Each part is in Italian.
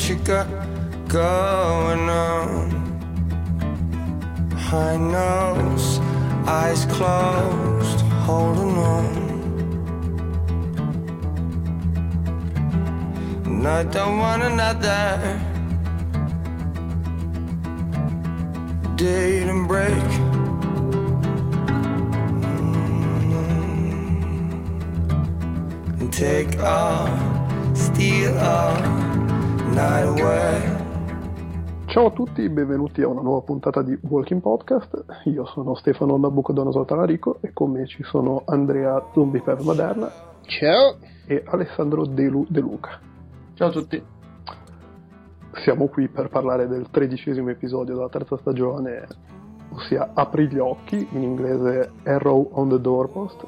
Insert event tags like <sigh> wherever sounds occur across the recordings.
What you got going on? High nose, eyes closed, holding on. And I don't want another and break. Mm. And take all, steal away. Ciao a tutti, benvenuti a una nuova puntata di Walking Podcast. Io sono Stefano Nabucodonosor Talarico e con me ci sono Andrea Zombie per Moderna Ciao. e Alessandro De, Lu- De Luca. Ciao a tutti. Siamo qui per parlare del tredicesimo episodio della terza stagione, ossia Apri gli occhi, in inglese Arrow on the Doorpost.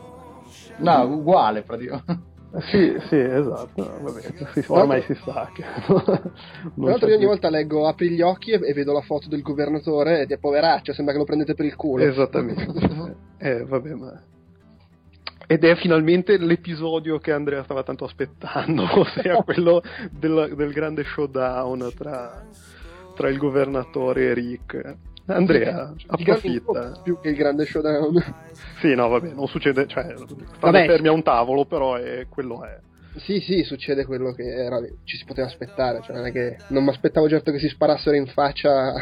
No, uguale praticamente. Sì, sì, esatto, vabbè, ormai si sa che... <laughs> Tra l'altro io ogni volta leggo apri gli occhi e, e vedo la foto del governatore e ti poveraccio, sembra che lo prendete per il culo. Esattamente. <laughs> eh, vabbè, ma... Ed è finalmente l'episodio che Andrea stava tanto aspettando, <laughs> ossia quello del, del grande showdown tra, tra il governatore e Rick. Andrea, approfitta. più che il grande showdown. <laughs> Sì, no, vabbè, non succede, cioè, stanno Vabbè. fermi a un tavolo, però è, quello è. Sì, sì, succede quello che era, ci si poteva aspettare, cioè non è che non mi aspettavo certo che si sparassero in faccia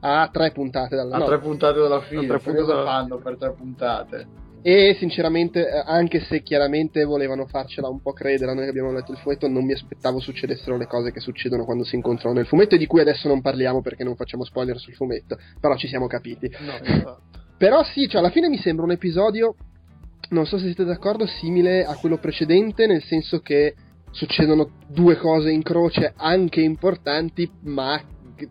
a tre puntate dalla A no. tre puntate dalla fine. A tre poi puntate cosa fanno per tre puntate? E sinceramente, eh, anche se chiaramente volevano farcela un po' credere a noi che abbiamo letto il fumetto, non mi aspettavo succedessero le cose che succedono quando si incontrano nel fumetto e di cui adesso non parliamo perché non facciamo spoiler sul fumetto, però ci siamo capiti. No. <laughs> Però sì, cioè alla fine mi sembra un episodio, non so se siete d'accordo, simile a quello precedente, nel senso che succedono due cose in croce anche importanti, ma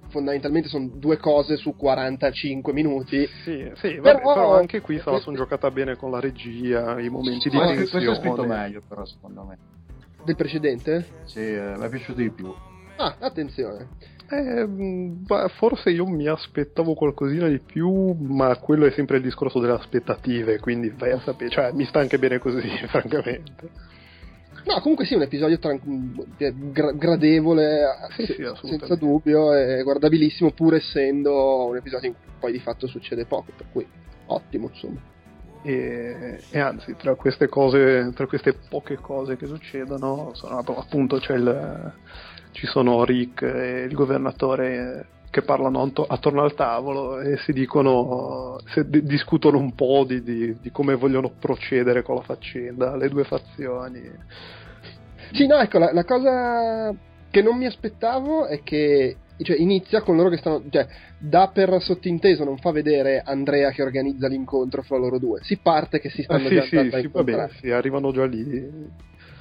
fondamentalmente sono due cose su 45 minuti. Sì, sì, vabbè, Però- però, anche qui se la sono giocata bene con la regia, i momenti di Ma questo tensione. è scritto meglio, però, secondo me. Del precedente? Sì, eh, mi è piaciuto di più. Ah, attenzione. Eh, beh, forse io mi aspettavo qualcosina di più, ma quello è sempre il discorso delle aspettative, quindi vai a sapere, cioè mi sta anche bene così, <laughs> francamente. No, comunque sì, un episodio tran- eh, gra- gradevole, Sì, se- sì, senza dubbio, e guardabilissimo, pur essendo un episodio in cui poi di fatto succede poco, per cui ottimo, insomma. E, e anzi, tra queste cose, tra queste poche cose che succedono, sono, appunto c'è il, ci sono Rick e il governatore che parlano atto- attorno al tavolo e si dicono, si di- discutono un po' di, di- di come vogliono procedere con la faccenda, le due fazioni. Sì, no, ecco, la, la cosa che non mi aspettavo è che cioè, inizia con loro che stanno, cioè, dà per sottinteso, non fa vedere Andrea che organizza l'incontro fra loro due, si parte che si Ah, stanno sì, già sì, sì, vabbè, sì, arrivano già lì,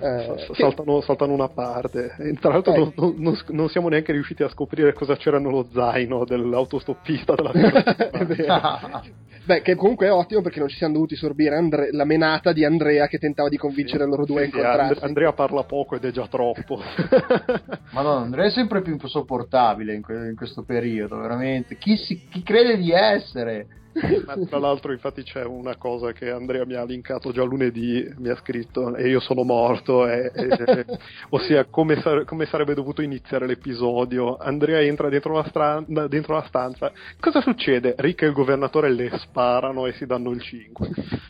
Eh, s- saltano, saltano una parte. E tra l'altro Eh. non, non- non- siamo neanche riusciti a scoprire cosa c'era nello zaino dell'autostoppista della <laughs> prima. <laughs> Beh, che comunque è ottimo perché non ci siamo dovuti sorbire Andre- la menata di Andrea che tentava di convincere loro due a Sì, sì, incontrarsi. And- Andrea parla poco ed è già troppo. <laughs> Madonna, Andrea è sempre più insopportabile in, que- in questo periodo, veramente. Chi, si- chi crede di essere? <laughs> Ma tra l'altro, infatti, c'è una cosa che Andrea mi ha linkato già lunedì. Mi ha scritto e io sono morto. e- e- <laughs> ossia, come, sare- come sarebbe dovuto iniziare l'episodio. Andrea entra dentro la, stra- dentro la stanza. Cosa succede? Rick e il governatore le sparano e si danno il 5.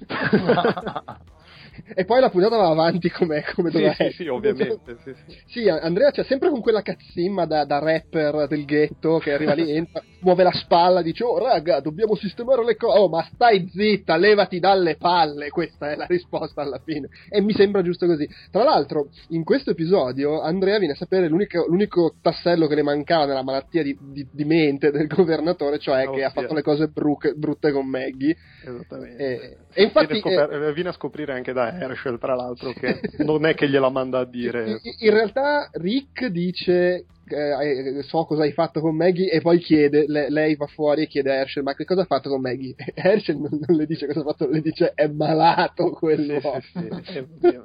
<laughs> E poi la puntata va avanti come, come sì, doveva sì, essere. sì, ovviamente. Sì, sì. Sì, Andrea c'è sempre con quella cazzimma da, da rapper del ghetto che arriva lì, <laughs> entra, muove la spalla, dice oh raga, dobbiamo sistemare le cose, oh ma stai zitta, levati dalle palle, questa è la risposta alla fine. E mi sembra giusto così. Tra l'altro, in questo episodio Andrea viene a sapere l'unico, l'unico tassello che le mancava nella malattia di, di- di mente del governatore, cioè Oh, che ha fatto le cose bruche- brutte con Maggie. Esattamente. E- e infatti, viene, scoper- eh, viene a scoprire anche da Herschel, tra l'altro, che non è che gliela manda a dire. In, realtà Rick dice eh, eh, so cosa hai fatto con Maggie e poi chiede, le- lei va fuori e chiede a Herschel ma che cosa ha fatto con Maggie? <laughs> E Herschel non, non le dice cosa ha fatto, le dice è malato Sì, quell'uomo. sì, sì, <laughs> oddio.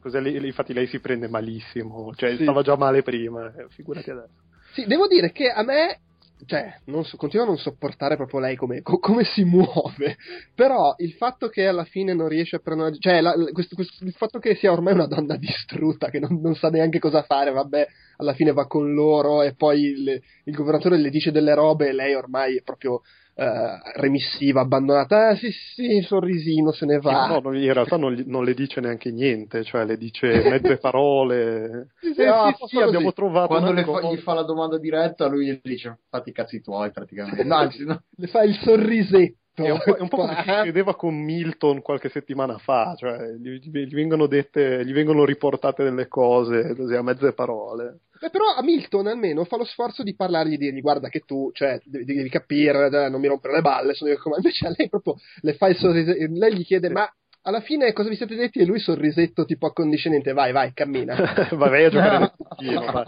Cos'è infatti lei si prende malissimo, cioè Sì. stava già male prima, eh, figurati adesso. Sì, devo dire che a me cioè, non so, continuo a non sopportare proprio lei come, co- come, si muove. Però il fatto che alla fine non riesce a prendere. Cioè, la, questo, questo, il fatto che sia ormai una donna distrutta, che non, non, sa neanche cosa fare, vabbè, alla fine va con loro e poi il, il governatore le dice delle robe e lei ormai è proprio uh, remissiva, abbandonata, ah, sì sì, sorrisino, se ne va. No, in realtà non, non, le dice neanche niente, cioè le dice mezze <laughs> parole. sì, sì, eh, ah, sì, sì abbiamo trovato Quando fa, gli fa la domanda diretta lui gli dice fatti i cazzi tuoi praticamente. <laughs> No, anzi, no. Le fa il sorrisetto. È un, po', è un po' come si credeva con Milton qualche settimana fa, cioè gli, gli, vengono dette, gli vengono riportate delle cose così a mezze parole. Beh, però a Milton almeno fa lo sforzo di parlargli di dirgli guarda che tu, cioè, devi, devi capire, non mi rompere le balle, sono io come... Invece a lei proprio le fa il sorriso, lei gli chiede ma alla fine cosa vi siete detti? E lui sorrisetto tipo accondiscendente, vai, vai, cammina. vai, a giocare nel pochino, vai.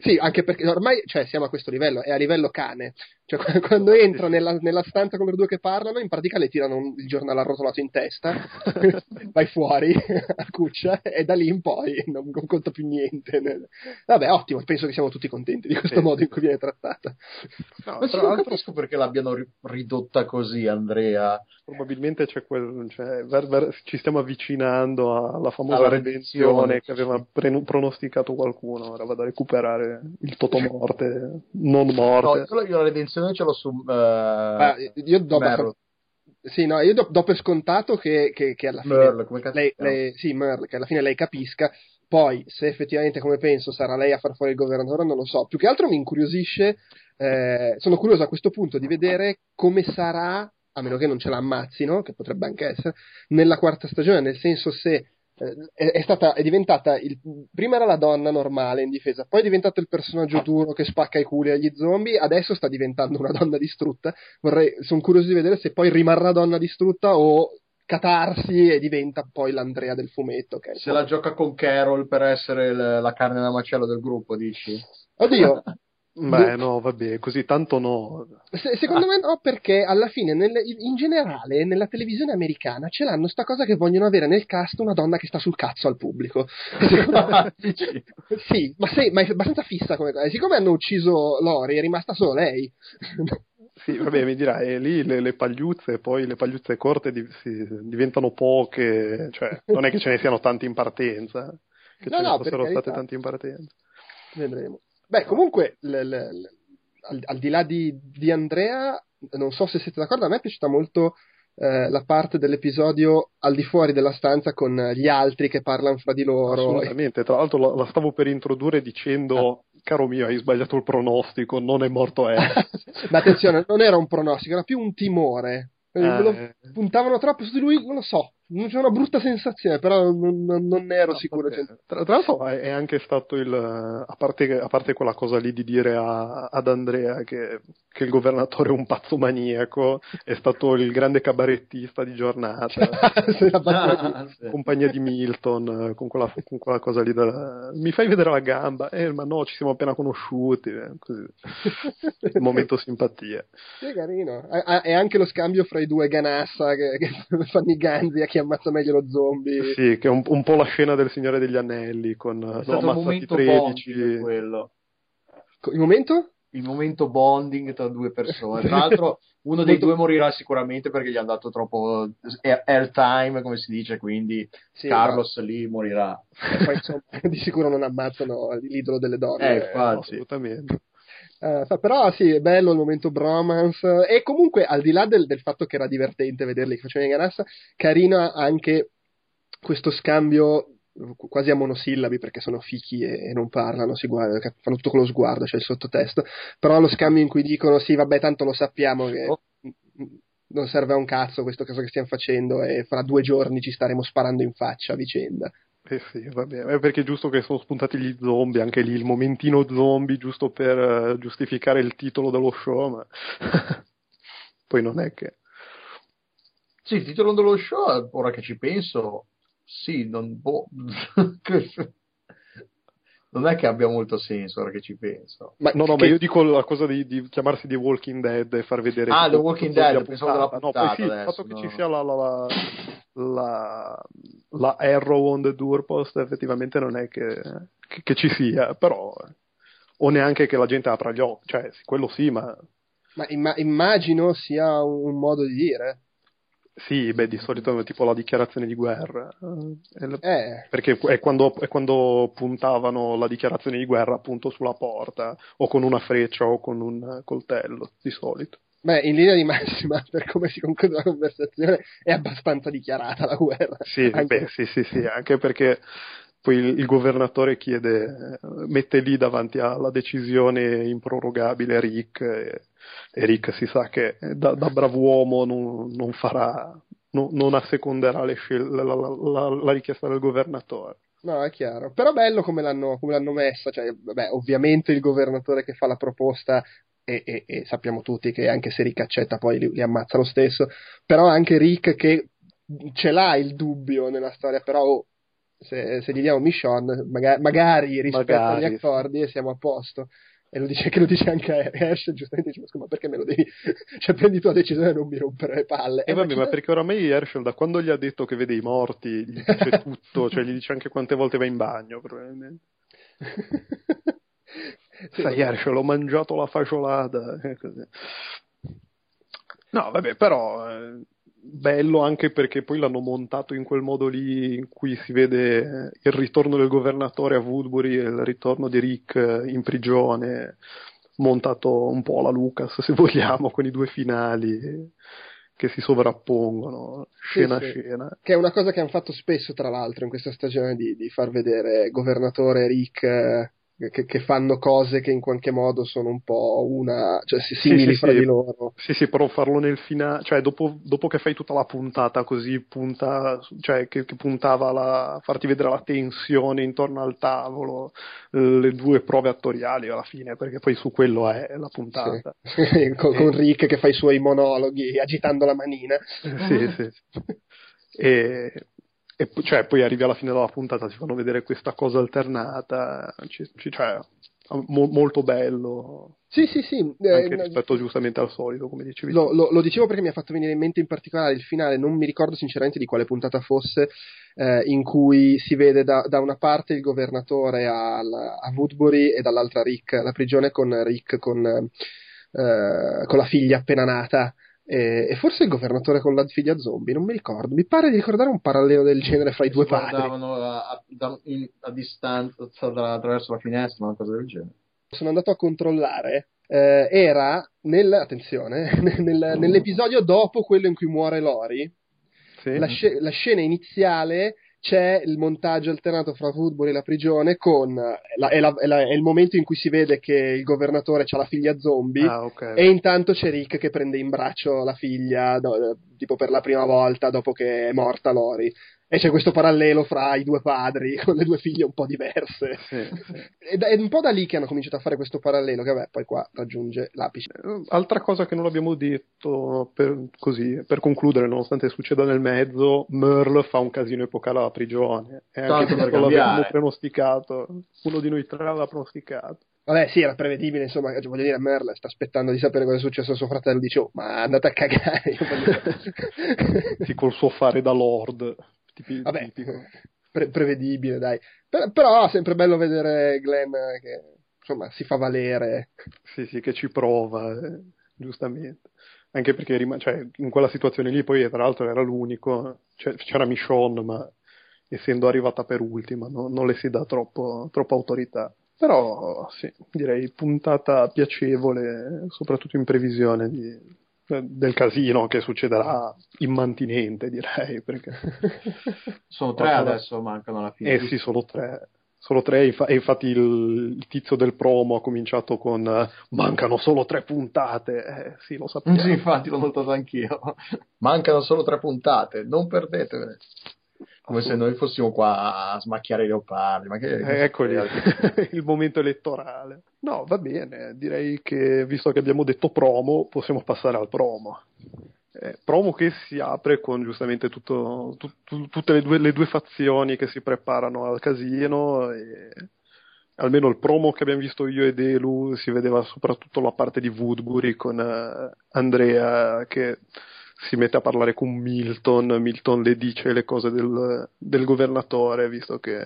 Sì, anche perché ormai cioè, siamo a questo livello, è a livello cane. Cioè, <laughs> quando entro nella, nella, stanza con le due che parlano, in pratica le tirano un, il giornale arrotolato in testa, <laughs> vai fuori <laughs> a cuccia e da lì in poi non, non conta più niente. Vabbè, ottimo, penso che siamo tutti contenti di questo sì. modo in cui viene trattata. No, Ma non capisco perché l'abbiano ridotta così, Andrea. Probabilmente c'è quel, cioè, ver, ver, ci stiamo avvicinando alla famosa alla redenzione che aveva pre- pronosticato qualcuno. Ora vado a recuperare il totomorte, non morte. No, io la redenzione ce l'ho su. Uh, ah, io do per, sì, no, io do, do per scontato che, che, che alla fine. Merle, come lei, lei, sì, Merle, che alla fine lei capisca. Poi, se effettivamente, come penso, sarà lei a far fuori il governatore, non lo so. Più che altro mi incuriosisce. Eh, sono curioso a questo punto di vedere come sarà, a meno che non ce la ammazzino, che potrebbe anche essere, nella quarta stagione, nel senso se è, è, stata, è diventata il, prima era la donna normale in difesa, poi è diventato il personaggio duro che spacca i culi agli zombie, adesso sta diventando una donna distrutta. Vorrei, sono curioso di vedere se poi rimarrà donna distrutta o catarsi e diventa poi l'Andrea del fumetto. Se la gioca con Carol per essere l- la carne da macello del gruppo, dici? Oddio, <laughs> Beh, no, vabbè, così tanto no. Se, secondo me no, perché alla fine, nel, in generale, nella televisione americana ce l'hanno sta cosa che vogliono avere nel cast una donna che sta sul cazzo al pubblico. <laughs> <laughs> sì, ma, sei, ma è abbastanza fissa come cosa. Siccome hanno ucciso Lori, è rimasta solo lei. <laughs> Sì, vabbè, mi dirai, lì le, le, pagliuzze, poi le pagliuzze corte di, si, diventano poche, cioè non è che ce ne siano tante in partenza, che no, ce ne no, fossero state tante in partenza. Vedremo. Beh, comunque, l- l- al-, al, di là di, di, Andrea, non so se siete d'accordo, a me è piaciuta molto eh, la parte dell'episodio al di fuori della stanza con gli altri che parlano fra di loro. Assolutamente, tra l'altro la, la stavo per introdurre dicendo, ah. caro mio, hai sbagliato il pronostico, non è morto è. <laughs> Ma attenzione, non era un pronostico, era più un timore. Eh. Puntavano troppo su di lui, non lo so, c'è una brutta sensazione, però non, non ero no, sicuro. Tra, tra, l'altro è anche stato il, a parte, a parte quella cosa lì di dire a, ad Andrea che, che, il governatore è un pazzo maniaco, è stato il grande cabarettista di giornata, <laughs> ah, compagnia di Milton, con quella, con quella cosa lì, da, mi fai vedere la gamba, eh, ma no, ci siamo appena conosciuti, eh, così. momento simpatia. Sì, carino, è anche lo scambio fra i due Ganassa che, che <laughs> fanno i ganzi a chi ammazza meglio lo zombie. Sì, che è un, un po' la scena del Signore degli Anelli con è no, un momento 13. quello. Il momento? Il momento bonding tra due persone. Tra <laughs> l'altro, uno dei due morirà sicuramente perché gli hanno dato troppo airtime, come si dice, quindi sì, Carlos ma... lì morirà. E poi insomma, <laughs> di sicuro non ammazzano l'idolo delle donne. Eh, infatti. assolutamente. Uh, però sì, è bello il momento bromance e comunque al di là del, del fatto che era divertente vederli che facevano in ganassa, carino anche questo scambio quasi a monosillabi perché sono fichi e, e non parlano, si guardano, fanno tutto con lo sguardo, c'è cioè il sottotesto, però lo scambio in cui dicono sì vabbè tanto lo sappiamo che oh. non serve a un cazzo questo caso che stiamo facendo e fra due giorni ci staremo sparando in faccia a vicenda. Eh sì, va bene, è perché è giusto che sono spuntati gli zombie, anche lì il momentino zombie, giusto per uh, giustificare il titolo dello show, ma <laughs> poi non è che... Sì, il titolo dello show, ora che ci penso, sì, non... Boh. <laughs> non è che abbia molto senso ora che ci penso. Ma, no, no, che... ma io dico la cosa di, di, chiamarsi The Walking Dead e far vedere... Ah, The Walking Dead, pensavo della puntata. No, poi sì, adesso, il fatto no. che ci sia la, la, la la, la Arrow on the Doorpost effettivamente non è che, che, che ci sia, però o neanche che la gente apra gli occhi, cioè quello sì, ma... Ma imma- immagino sia un modo di dire. Sì, beh, di solito è tipo la dichiarazione di guerra. Eh. Perché è quando, è quando, puntavano la dichiarazione di guerra appunto sulla porta, o con una freccia o con un coltello, di solito. Beh, in linea di massima, per come si conclude la conversazione, è abbastanza dichiarata la guerra. Sì, anche... beh, sì, sì, sì, anche perché poi il, il, governatore chiede, mette lì davanti alla decisione improrogabile Rick e, e Rick si sa che da, da bravo uomo non, non farà, no, non asseconderà scel- la, la, la, la, richiesta del governatore. No, è chiaro. Però bello come l'hanno, come l'hanno messa. Cioè, vabbè, ovviamente il governatore che fa la proposta e, e, e, sappiamo tutti che anche se Rick accetta poi li, li, ammazza lo stesso, però anche Rick che ce l'ha il dubbio nella storia, però oh, se, se, gli diamo Mission magari, magari rispetto magari. agli accordi e siamo a posto. E lo dice, <laughs> che lo dice anche Ash, giustamente dice, ma perché me lo devi... <laughs> cioè prendi tua decisione e non mi rompere le palle. E eh, vabbè, ma, ma perché oramai Herschel da quando gli ha detto che vede i morti, gli dice <laughs> tutto, cioè gli dice anche quante volte va in bagno, probabilmente. sì, Sai Herschel, ho mangiato la fasciolata. No, vabbè, però... Eh bello anche perché poi l'hanno montato in quel modo lì in cui si vede il ritorno del governatore a Woodbury e il ritorno di Rick in prigione, montato un po' alla Lucas <laughs> se vogliamo, con i due finali che si sovrappongono scena sì, a scena. Che è una cosa che hanno fatto spesso, tra l'altro, in questa stagione di, di far vedere governatore Rick che, che, fanno cose che in qualche modo sono un po' una, cioè si simili sì, fra sì, di loro. Sì, sì, però farlo nel finale, cioè dopo, dopo, che fai tutta la puntata così, punta, cioè che, che puntava a farti vedere la tensione intorno al tavolo, le due prove attoriali alla fine, perché poi su quello è la puntata. Sì. <laughs> con, con, Rick che fa i suoi monologhi agitando la manina. sì, sì. <laughs> E, e cioè, poi arrivi alla fine della puntata, ti fanno vedere questa cosa alternata, ci, ci, cioè, mo, molto bello. Sì, sì, sì. Anche eh, rispetto giustamente al solito, come dicevi. Lo, lo, lo, dicevo perché mi ha fatto venire in mente in particolare il finale, non mi ricordo sinceramente di quale puntata fosse, eh, in cui si vede da, da, una parte il governatore al, a Woodbury e dall'altra Rick, la prigione con Rick con, eh, con la figlia appena nata e, e, forse il governatore con la figlia zombie, non mi ricordo. Mi pare di ricordare un parallelo del genere fra i due padri. a, a, a distanza attraverso la finestra, una cosa del genere. Sono andato a controllare. Eh, era nel, attenzione, <laughs> nel, nell'episodio dopo quello in cui muore Lori. Sì. La, sc- la scena iniziale c'è il montaggio alternato fra Woodbury e la prigione con la, è, la, è, la, è, il momento in cui si vede che il governatore ha la figlia zombie ah, okay. e intanto c'è Rick che prende in braccio la figlia do, tipo per la prima volta dopo che è morta Lori e c'è questo parallelo fra i due padri <laughs> con le due figlie un po' diverse. Sì, sì. Ed è un po' da lì che hanno cominciato a fare questo parallelo, che vabbè, poi qua raggiunge l'apice. Eh, altra cosa che non abbiamo detto, per, così, per concludere, nonostante succeda nel mezzo, Merle fa un casino epocale alla prigione. E anche questo l'avevamo pronosticato. Uno di noi tre l'aveva pronosticato. Vabbè, sì, era prevedibile, insomma, cioè, voglio dire, Merle sta aspettando di sapere cosa è successo a suo fratello, dice, oh, ma andate a cagare. <laughs> sì, col suo fare da lord. Tipi, Vabbè, pre- prevedibile, dai. Per- però è sempre bello vedere Glenn che insomma si fa valere. Sì, sì, che ci prova, eh, giustamente. Anche perché rim- cioè, in quella situazione lì poi tra l'altro era l'unico, cioè, c'era Michonne, ma essendo arrivata per ultima no? non le si dà troppo, troppa autorità. Però sì, direi puntata piacevole, soprattutto in previsione di, del casino che succederà immantinente direi perché <laughs> sono tre adesso mancano alla fine. Eh sì sono tre. Solo tre e infatti il, il, tizio del promo ha cominciato con uh, mancano solo tre puntate. Eh, sì lo <laughs> sappiamo. Sì infatti l'ho notato anch'io. Mancano solo tre puntate non perdetevene come se noi fossimo qua a smacchiare i leopardi. Ma che, eh, ecco <laughs> il momento elettorale. No, va bene, direi che visto che abbiamo detto promo, possiamo passare al promo. Eh, promo che si apre con giustamente tutto, tu, tu, tutte le due, le due, fazioni che si preparano al casino e almeno il promo che abbiamo visto io ed Elu si vedeva soprattutto la parte di Woodbury con uh, Andrea che si mette a parlare con Milton, Milton le dice le cose del, del governatore, visto che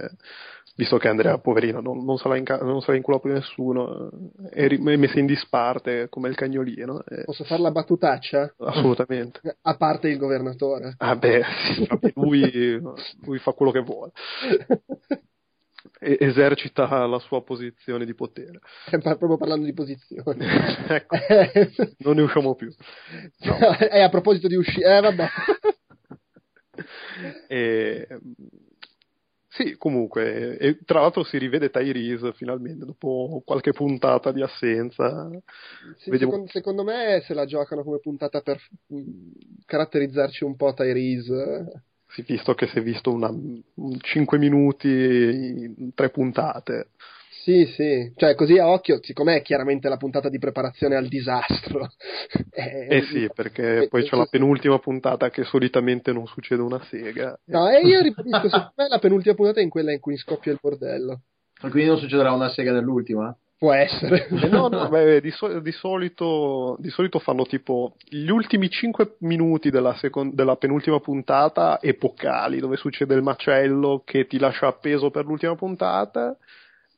visto che Andrea, poverino, non, non, se, l'ha inca- non se l'ha inculato di nessuno, è, ri- è messa in disparte come il cagnolino. E... Posso fare la battutaccia? Assolutamente. A parte il governatore. Ah beh, lui, lui fa quello che vuole. <laughs> esercita la sua posizione di potere. Proprio parlando di posizione. <laughs> ecco, non ne usciamo più. No. eh, a proposito di uscire, eh, vabbè. <laughs> e, sì, comunque, e, tra l'altro si rivede Tyrese finalmente dopo qualche puntata di assenza. Sì, secondo, secondo, me se la giocano come puntata per caratterizzarci un po' Tyrese sì, visto che si è visto una, 5 minuti in tre puntate. Sì, sì, cioè così a occhio, siccome è chiaramente la puntata di preparazione al disastro. <laughs> eh, eh sì, perché eh, poi c'è la penultima puntata che solitamente non succede una sega. No, e io ribadisco, secondo me la penultima puntata è in quella in cui scoppia il bordello. Quindi non succederà una sega nell'ultima? Può essere. Eh no, no, beh, di, so- di, solito, di, solito, fanno tipo gli ultimi 5 minuti della, second- della, penultima puntata epocali, dove succede il macello che ti lascia appeso per l'ultima puntata,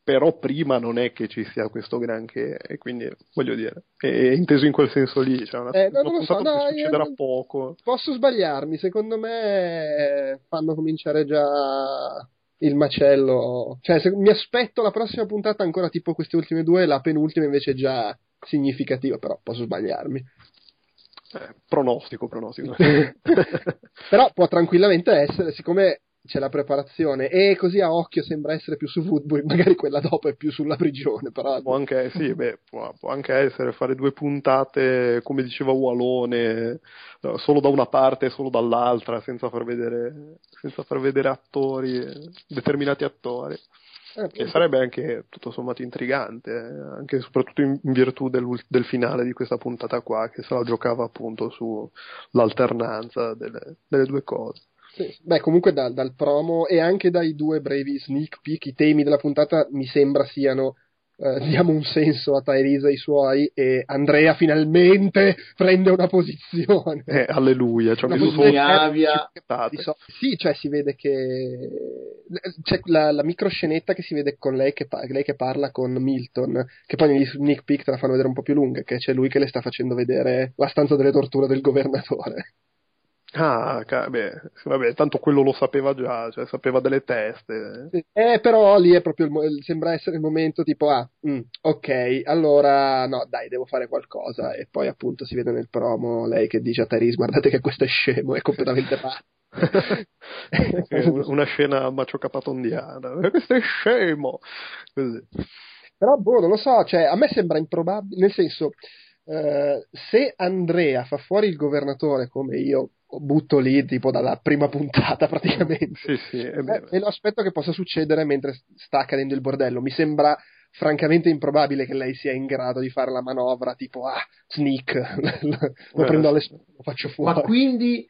però prima non è che ci sia questo granché, e quindi voglio dire, è inteso in quel senso lì, cioè una, eh, no, una puntata so, no, succederà poco. Posso sbagliarmi, secondo me fanno cominciare già il macello. Cioè, se, mi aspetto la prossima puntata ancora tipo queste ultime due, la penultima invece è già significativa, però posso sbagliarmi. Eh, pronostico, pronostico. <laughs> però può tranquillamente essere, siccome c'è la preparazione e così a occhio sembra essere più su Woodbury, <laughs> magari quella dopo è più sulla prigione. Però... Può anche, sì, beh, può, può anche essere fare due puntate, come diceva Walone, solo da una parte e solo dall'altra, senza far vedere, senza far vedere attori, determinati attori. Eh, che sarebbe anche tutto sommato intrigante, eh, anche e soprattutto in, in virtù del, del, finale di questa puntata qua, che se la giocava appunto sull'alternanza delle, delle due cose. Sì. Beh, comunque da, dal promo e anche dai due brevi sneak peek, i temi della puntata mi sembra siano eh, <laughs> diamo un senso a Tyrese e ai suoi e Andrea finalmente <laughs> prende una posizione. Eh, alleluia, cioè, una posizione so, sì, cioè si vede che c'è la, la microscenetta che si vede con lei che, lei che, parla con Milton, che poi negli sneak peek te la fanno vedere un po' più lunga, che c'è lui che le sta facendo vedere la stanza delle torture del governatore. Ah, beh, vabbè, tanto quello lo sapeva già, cioè sapeva delle teste. Eh, però lì è proprio il, sembra essere il momento tipo, ah, mm, ok, allora, no, dai, devo fare qualcosa. E poi appunto si vede nel promo lei che dice a Therese, guardate che questo è scemo, è completamente <laughs> pazzo. una scena maciocapatondiana, questo è scemo. Così. Però, boh, non lo so, cioè, a me sembra improbabile, nel senso, eh, se Andrea fa fuori il governatore come io butto lì tipo dalla prima puntata <laughs> praticamente. Sì, sì, eh, e lo aspetto che possa succedere mentre sta accadendo il bordello. Mi sembra francamente improbabile che lei sia in grado di fare la manovra tipo ah, sneak, <laughs> lo prendo alle spalle, lo faccio fuori. Ma quindi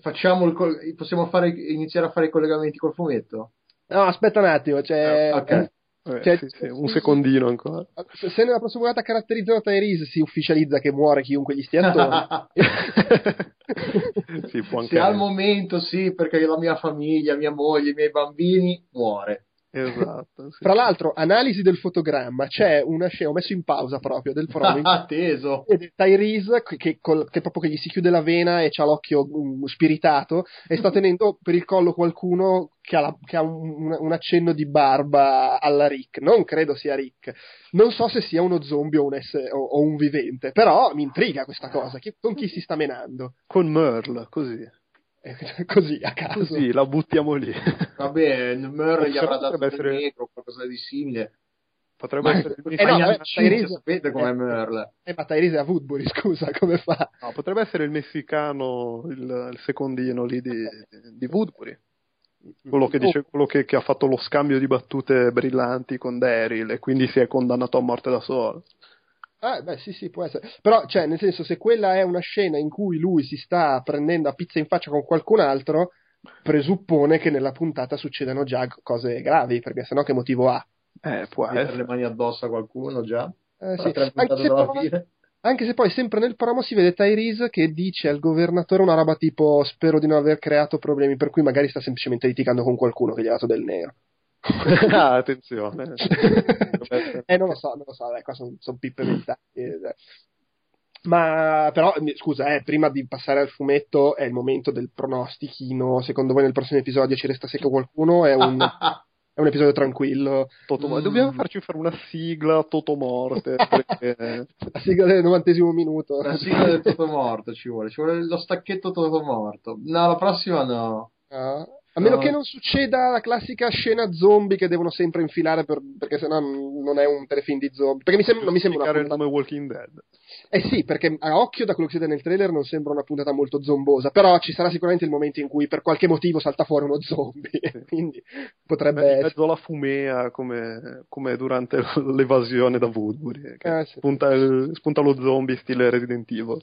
facciamo il, possiamo fare, iniziare a fare i collegamenti col fumetto? No, aspetta un attimo, cioè, ah, okay. Eh, cioè, sì, sì, un secondino ancora. Se nella prossima puntata caratterizzano Tyrese si ufficializza che muore chiunque gli stia attorno. <laughs> sì, può anche se al momento sì, perché la mia famiglia, mia moglie, i miei bambini, muore. Esatto. Sì. Fra l'altro, analisi del fotogramma, c'è una scena, ho messo in pausa proprio del promo. <laughs> Atteso. Tyrese, che, che, che, proprio che gli si chiude la vena e ha l'occhio um, spiritato, e sta <laughs> tenendo per il collo qualcuno che ha, la, che ha un, un, accenno di barba alla Rick. Non credo sia Rick. Non so se sia uno zombie o un, ess- o, o un vivente, però mi intriga questa cosa. Chi, con chi si sta menando? Con Merle, così. <laughs> così a caso. Così la buttiamo lì. Vabbè, <laughs> Murray gli avrà dato essere... negro o qualcosa di simile. Potrebbe ma, essere il eh no, eh, Tyrese, sapete com'è eh, Merle. Eh, ma Tyrese a Woodbury, <laughs> scusa, come fa? No, potrebbe essere il messicano, il, il secondino lì di, di Woodbury. Quello, che, dice, quello che, che, ha fatto lo scambio di battute brillanti con Daryl e quindi si è condannato a morte da solo. Ah, beh, sì, sì, può essere. Però, cioè, nel senso, se quella è una scena in cui lui si sta prendendo a pizza in faccia con qualcun altro, presuppone che nella puntata succedano già cose gravi, perché sennò che motivo ha? Eh, può Mettere le mani addosso a qualcuno già? Eh, sì. anche, se poi, anche, se poi, sempre nel promo si vede Tyrese che dice al governatore una roba tipo spero di non aver creato problemi, per cui magari sta semplicemente litigando con qualcuno che gli ha dato del nero. <laughs> ah, attenzione. eh, non lo so, non lo so, qua sono son pippe mentali. Ma però, scusa, eh, prima di passare al fumetto è il momento del pronostichino. Secondo voi nel prossimo episodio ci resta secco qualcuno? È un, <laughs> è un episodio tranquillo. Toto, mm. Dobbiamo farci fare una sigla Toto Morte. <laughs> Perché... La sigla del novantesimo minuto. La sigla del Toto Morto ci vuole, ci vuole lo stacchetto Toto Morto. No, la prossima no. Ah. A meno no. che non succeda la classica scena zombie che devono sempre infilare per, perché sennò non è un telefilm di zombie. Perché mi sembra, non mi sembra una puntata... il nome Walking Dead. Eh sì, perché a occhio da quello che si vede nel trailer non sembra una puntata molto zombosa, però ci sarà sicuramente il momento in cui per qualche motivo salta fuori uno zombie, <laughs> quindi potrebbe Beh, essere... mezzo alla fumea come, come durante l'evasione da Woodbury, eh, sì. spunta, il, spunta, lo zombie stile Resident Evil.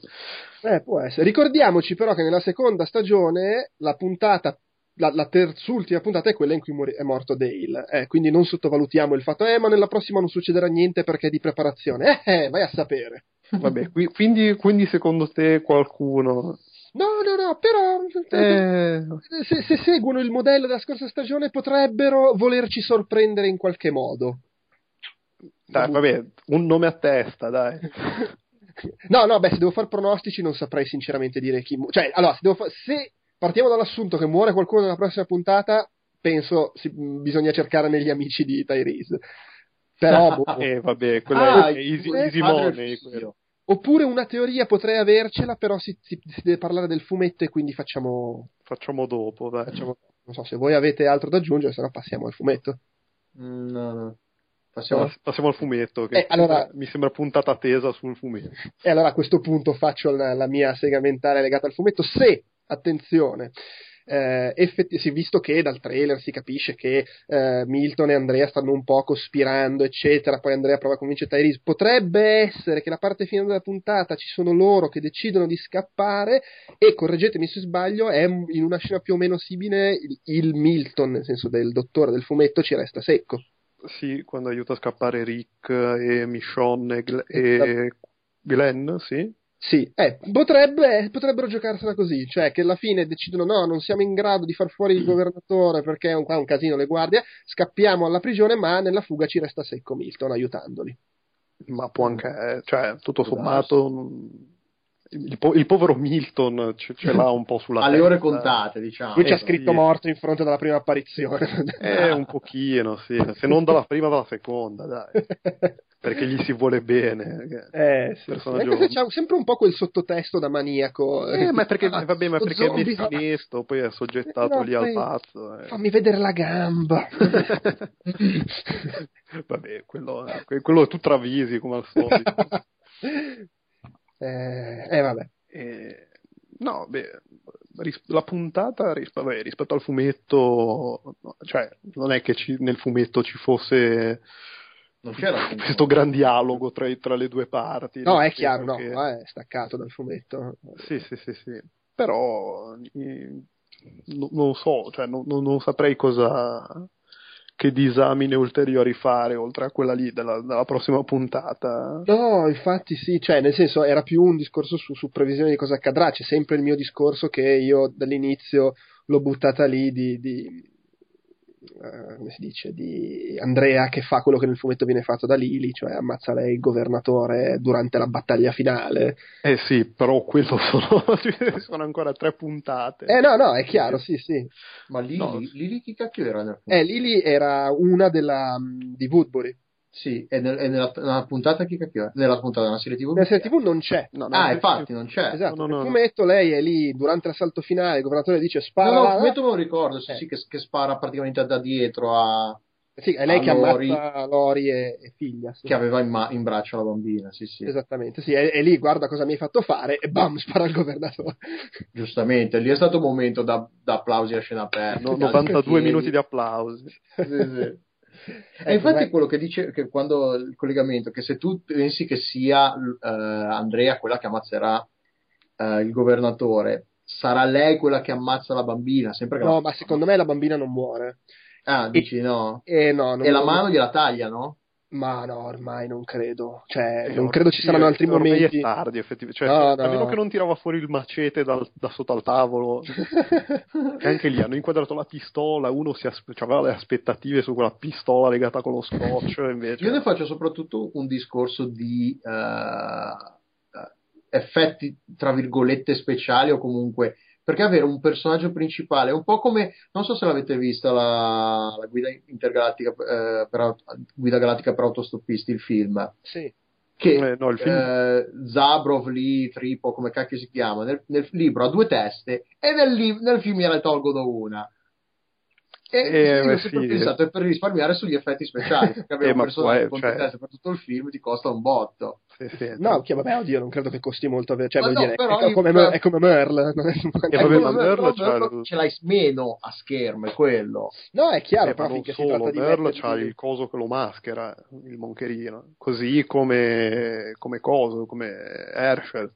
Eh, può essere. Ricordiamoci però che nella seconda stagione la puntata la, la terzultima puntata è quella in cui mori- è morto Dale, eh, quindi non sottovalutiamo il fatto, eh, ma nella prossima non succederà niente perché è di preparazione. Eh, eh vai a sapere. <laughs> Vabbè, qui, quindi, quindi, secondo te qualcuno... No, no, no, però eh... se, se, seguono il modello della scorsa stagione potrebbero volerci sorprendere in qualche modo. Dai, vabbè, un nome a testa, dai. <laughs> no, no, beh, se devo fare pronostici non saprei sinceramente dire chi... Cioè, allora, se, devo fa- se partiamo dall'assunto che muore qualcuno nella prossima puntata, penso si, bisogna cercare negli amici di Tyrese. Però, <laughs> boh. eh, vabbè, quella ah, è easy, easy money. Oppure una teoria potrei avercela, però si, si, si, deve parlare del fumetto e quindi facciamo... Facciamo dopo, dai. Facciamo, non so se voi avete altro da aggiungere, se no passiamo al fumetto. Mm, no, no. Passiamo, passiamo, al fumetto, che eh, allora, mi sembra puntata tesa sul fumetto. E allora a questo punto faccio la, la mia sega mentale legata al fumetto. Se attenzione, eh, effetti, sì, visto che dal trailer si capisce che eh, Milton e Andrea stanno un po' cospirando, eccetera, poi Andrea prova a convincere Tyrese, potrebbe essere che la parte finale della puntata ci sono loro che decidono di scappare e, correggetemi se sbaglio, è in una scena più o meno simile il, il Milton, nel senso del dottore del fumetto, ci resta secco. Sì, quando aiuta a scappare Rick e Michonne e, e Glenn, sì. Sì, eh, potrebbe, potrebbero giocarsela così, cioè che alla fine decidono no, non siamo in grado di far fuori il mm. governatore perché è un, qua un casino le guardie, scappiamo alla prigione, ma nella fuga ci resta secco Milton aiutandoli. Ma può anche, eh, cioè, tutto sommato, il, po- il, povero Milton ce, ce, l'ha un po' sulla <laughs> Alle ore contate, diciamo. Lui ci ha scritto sì. morto in fronte dalla prima apparizione. Eh, un pochino, sì. Se non dalla prima, dalla seconda, dai. <laughs> Perché gli si vuole bene. Eh, sì, sì. Anche se c'ha sempre un po' quel sottotesto da maniaco. Eh, ma perché, ah, vabbè, ma perché zombie, è messo, poi è soggettato no, lì al pazzo. Eh. Fammi vedere la gamba. <laughs> vabbè, quello, quello tu travisi come al solito. <laughs> Eh, eh vabbè. Eh, no, beh, la puntata vabbè, rispetto al fumetto, cioè, non è che ci, nel fumetto ci fosse non c'era <laughs> questo gran dialogo tra, tra, le due parti. No, è chiaro, no, che... è staccato dal fumetto. Sì, sì, sì, sì. Però eh, non so, cioè, non, non, saprei cosa che disamine ulteriori fare oltre a quella lì della, della, prossima puntata. No, infatti sì, cioè nel senso era più un discorso su, su, previsione di cosa accadrà, c'è sempre il mio discorso che io dall'inizio l'ho buttata lì di, di Uh, come si dice, di Andrea che fa quello che nel fumetto viene fatto da Lili, cioè ammazza lei il governatore durante la battaglia finale. Eh sì, però quello <laughs> sono, sono ancora tre puntate. Eh no, no, è chiaro, sì, sì. Ma Lili, no. Lili chi cacchio era? Eh, Lili era una della, di Woodbury. Sì, e, nel, e nella, nella, puntata chi capiva? Nella puntata della serie TV? Nella serie TV non c'è. No, no, ah, infatti non c'è. Esatto, no, no, nel fumetto lei è lì durante l'assalto finale, il governatore dice spara. No, no, il fumetto me lo ricordo, sì, eh. sì che, che, spara praticamente da dietro a... Sì, è lei che Lori, ammazza Lori e, e figlia. Sì. Che aveva in, ma- in, braccio la bambina, sì, sì. Esattamente, sì, è, è, lì, guarda cosa mi hai fatto fare e bam, <laughs> spara il governatore. Giustamente, lì è stato un momento da, da applausi a scena aperta. No, 92 minuti di applausi. sì, sì. E infatti è quello che dice che quando il collegamento, che se tu pensi che sia uh, Andrea quella che ammazzerà uh, il governatore, sarà lei quella che ammazza la bambina? Sempre no, la... ma secondo me la bambina non muore. Ah, dici e, no? Eh, no e la mano gliela taglia, no? Ma no, ormai non credo. Cioè, Eh, non credo ci saranno altri ormai momenti. è tardi, effettivamente. Cioè, No, se- A no. meno che non tirava fuori il macete dal- da sotto al tavolo. <laughs> E anche lì hanno inquadrato la pistola, uno si as- cioè, aveva le aspettative su quella pistola legata con lo scotch, <laughs> invece... Io ne faccio soprattutto un discorso di eh, effetti, tra virgolette, speciali o comunque perché avere un personaggio principale è un po' come, non so se l'avete vista la, la guida intergalattica eh, per, guida galattica per autostoppisti, il film, Sì. che Eh, no, il film- eh, Zabrov lì, Tripo, come cacchio si chiama, nel, nel libro ha due teste e nel, li- nel film gliene tolgono una. E Eh, io ho beh, sempre sì. pensato è per risparmiare sugli effetti speciali, <laughs> perché avere Eh, personaggio poi, cioè- per tutto il film ti costa un botto. Sì, sì, No, che vabbè, oddio, non credo che costi molto. avere- Cioè, no, dire, però è, io- come, però- è come Merle. Non è, Eh, E ma però- Merle c'ha il- ce l'hai meno a schermo, è quello. no, è chiaro, Eh, però finché si solo, tratta di Merle c'ha il coso che lo maschera, il moncherino, così come, come coso, come Herschel,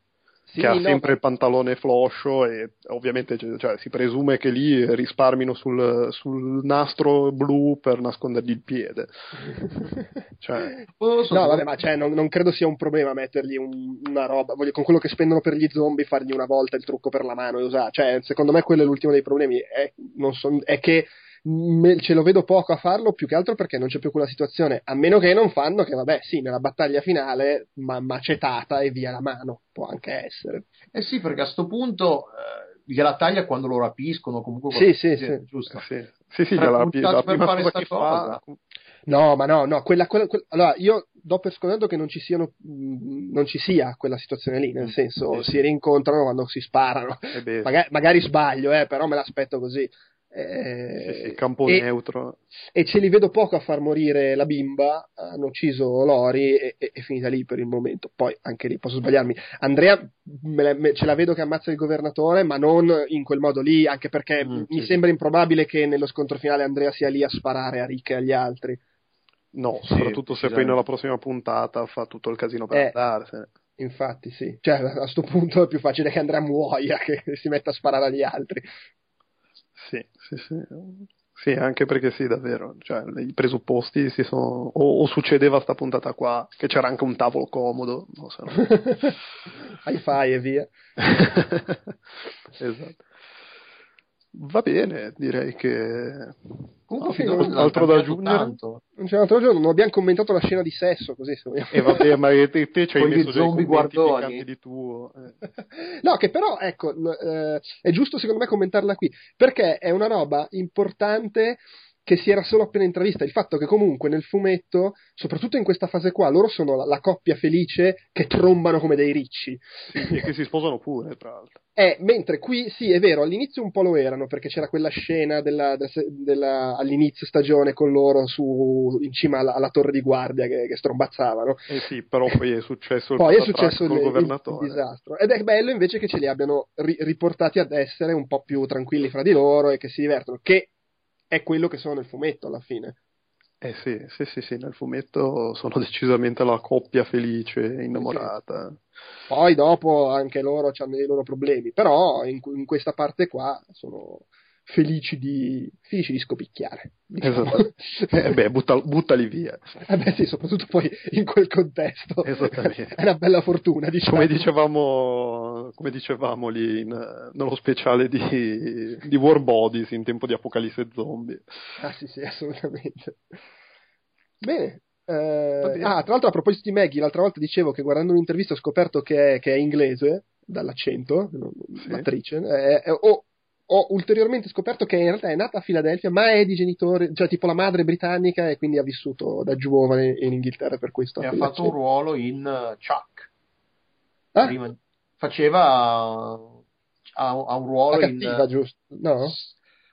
Sì, che ha no, sempre ma- il pantalone floscio e ovviamente cioè, cioè, si presume che lì risparmino sul, sul nastro blu per nascondergli il piede. <laughs> Cioè, No, vabbè, ma cioè, non, non credo sia un problema mettergli un- una roba. Voglio, con quello che spendono per gli zombie, fargli una volta il trucco per la mano e usare. Cioè, secondo me quello è l'ultimo dei problemi. È, non so- è che me- ce lo vedo poco a farlo, più che altro perché non c'è più quella situazione. A meno che non fanno che, vabbè, sì, nella battaglia finale, ma macetata e via la mano. Può anche essere. Eh sì, perché a sto punto eh, gliela taglia quando lo rapiscono, comunque Sì, sì, sì. giusto. sì, sì, sì, Tre la, puntate la per fare cosa sta cosa. fa... No, ma no, no, quella, quella- quella- allora io do per scontato che non ci siano, mh, non ci sia quella situazione lì, nel Mm, senso sì. si rincontrano quando si sparano. Eh Magari, magari sbaglio, eh, però me l'aspetto così. Sì, Eh, sì, campo e, neutro. e ce li vedo poco a far morire la bimba. Hanno ucciso Lori e e- è finita lì per il momento. Poi anche lì posso sbagliarmi. Andrea me la- me- ce la vedo che ammazza il governatore, ma non in quel modo lì, anche perché Mm, mi sì, sembra improbabile che nello scontro finale Andrea sia lì a sparare a Rick e agli altri. No, Sì, soprattutto se poi decisamente. nella prossima puntata fa tutto il casino per Eh. andarsene. Infatti, sì. Cioè, a sto punto è più facile che Andrea muoia che si metta a sparare agli altri. Sì, sì, sì. Sì, anche perché sì, davvero, cioè, i presupposti si sono... O, o succedeva sta puntata qua, che c'era anche un tavolo comodo, non so. <laughs> <laughs> Hi fi e via. esatto. Va bene, direi che... Comunque, Sì, finora non- altro da aggiungere? tanto. Non c'è altro giorno, non abbiamo commentato la scena di sesso, così se vogliamo. E vabbè, ma te, te ci hai Con messo zombie guardoni. di tuo. eh. <laughs> No, che però, ecco, eh, è giusto secondo me commentarla qui, perché è una roba importante che si era solo appena intravista. Il fatto che comunque nel fumetto, soprattutto in questa fase qua, loro sono la, la coppia felice che trombano come dei ricci. Sì, e che si sposano pure, tra l'altro. Eh, mentre qui, sì, è vero, all'inizio un po' lo erano, perché c'era quella scena della- della- della- all'inizio stagione con loro su, in cima alla, alla torre di guardia che, che strombazzavano. Eh sì, però poi è successo il Poi è successo il, col il- governatore. il disastro. Ed è bello invece che ce li abbiano ri- riportati ad essere un po' più tranquilli fra di loro e che si divertono, che è quello che sono nel fumetto alla fine. Eh sì, sì, sì, sì, nel fumetto sono <laughs> decisamente la coppia felice innamorata. Poi dopo anche loro hanno i loro problemi, però in, in questa parte qua sono felici di, felici di scopicchiare. diciamo. Esatto. <laughs> Eh beh, butta- buttali via. Eh beh sì, soprattutto poi in quel contesto. Esattamente. <laughs> È una bella fortuna, diciamo. Come dicevamo, come dicevamo lì in- nello speciale di, di War Bodies in tempo di apocalisse zombie. Ah sì, sì, assolutamente. Bene. eh, ah, tra l'altro a proposito di Maggie, l'altra volta dicevo che guardando un'intervista ho scoperto che è, che è inglese, dall'accento, Sì. l'attrice, eh, eh, ho, ulteriormente scoperto che in realtà è nata a Filadelfia, ma è di genitori, cioè tipo la madre britannica e quindi ha vissuto da giovane in Inghilterra per questo. E ha fatto un ruolo in uh, Chuck. Ah, Prima- faceva ha, un ruolo la in cattiva, giusto? No?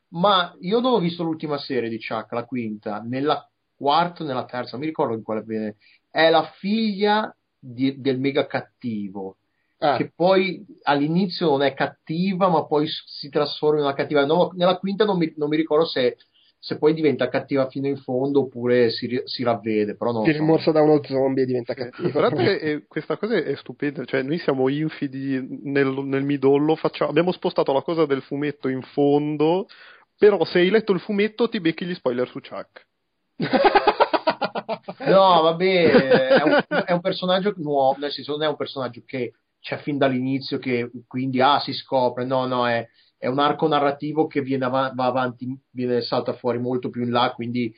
ma io non ho visto l'ultima serie di Chuck, la quinta, nella quarta o nella terza, non mi ricordo in quale viene. È la figlia di- del mega cattivo, Ah, che poi all'inizio non è cattiva, ma poi si trasforma in una cattiva. No, nella quinta non mi, non mi ricordo se, se poi diventa cattiva fino in fondo oppure si, si ravvede, però non viene so. morsa da uno zombie e diventa cattivo. l'altro è- è- questa cosa è stupenda, cioè noi siamo infidi nel, nel midollo, facciamo- abbiamo spostato la cosa del fumetto in fondo, però se hai letto il fumetto ti becchi gli spoiler su Chuck. <laughs> no, vabbè, è un, è un personaggio nuovo, nel senso non è un personaggio che c'è fin dall'inizio che quindi ah, si scopre, no, no, è, è un arco narrativo che viene av- va avanti, viene salta fuori molto più in là, quindi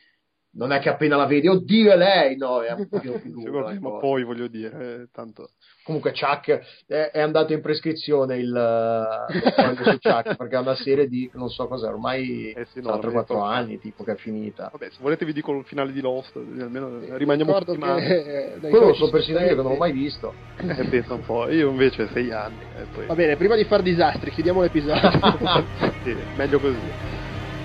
non è che appena la vedi, oddio è lei, no, è un pochino più <laughs> duro. ma poi voglio dire, eh, tanto... Comunque Chuck è, è, andato in prescrizione il, il su Chuck <laughs> perché è una serie di, non so cos'è, ormai eh sì, no, 3-4 anni tipo che è finita. Vabbè, se volete vi dico il finale di Lost, almeno rimaniamo tutti che, eh, Quello lo so persino io che non l'ho mai visto. Eh, pensa un po', io invece 6 anni. Eh, poi... Va bene, prima di fare disastri, chiudiamo l'episodio. <laughs> sì, meglio così.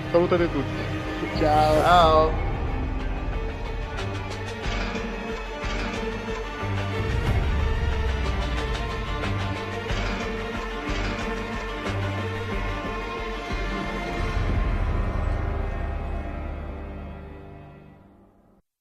Salutate tutti. Ciao. Ciao.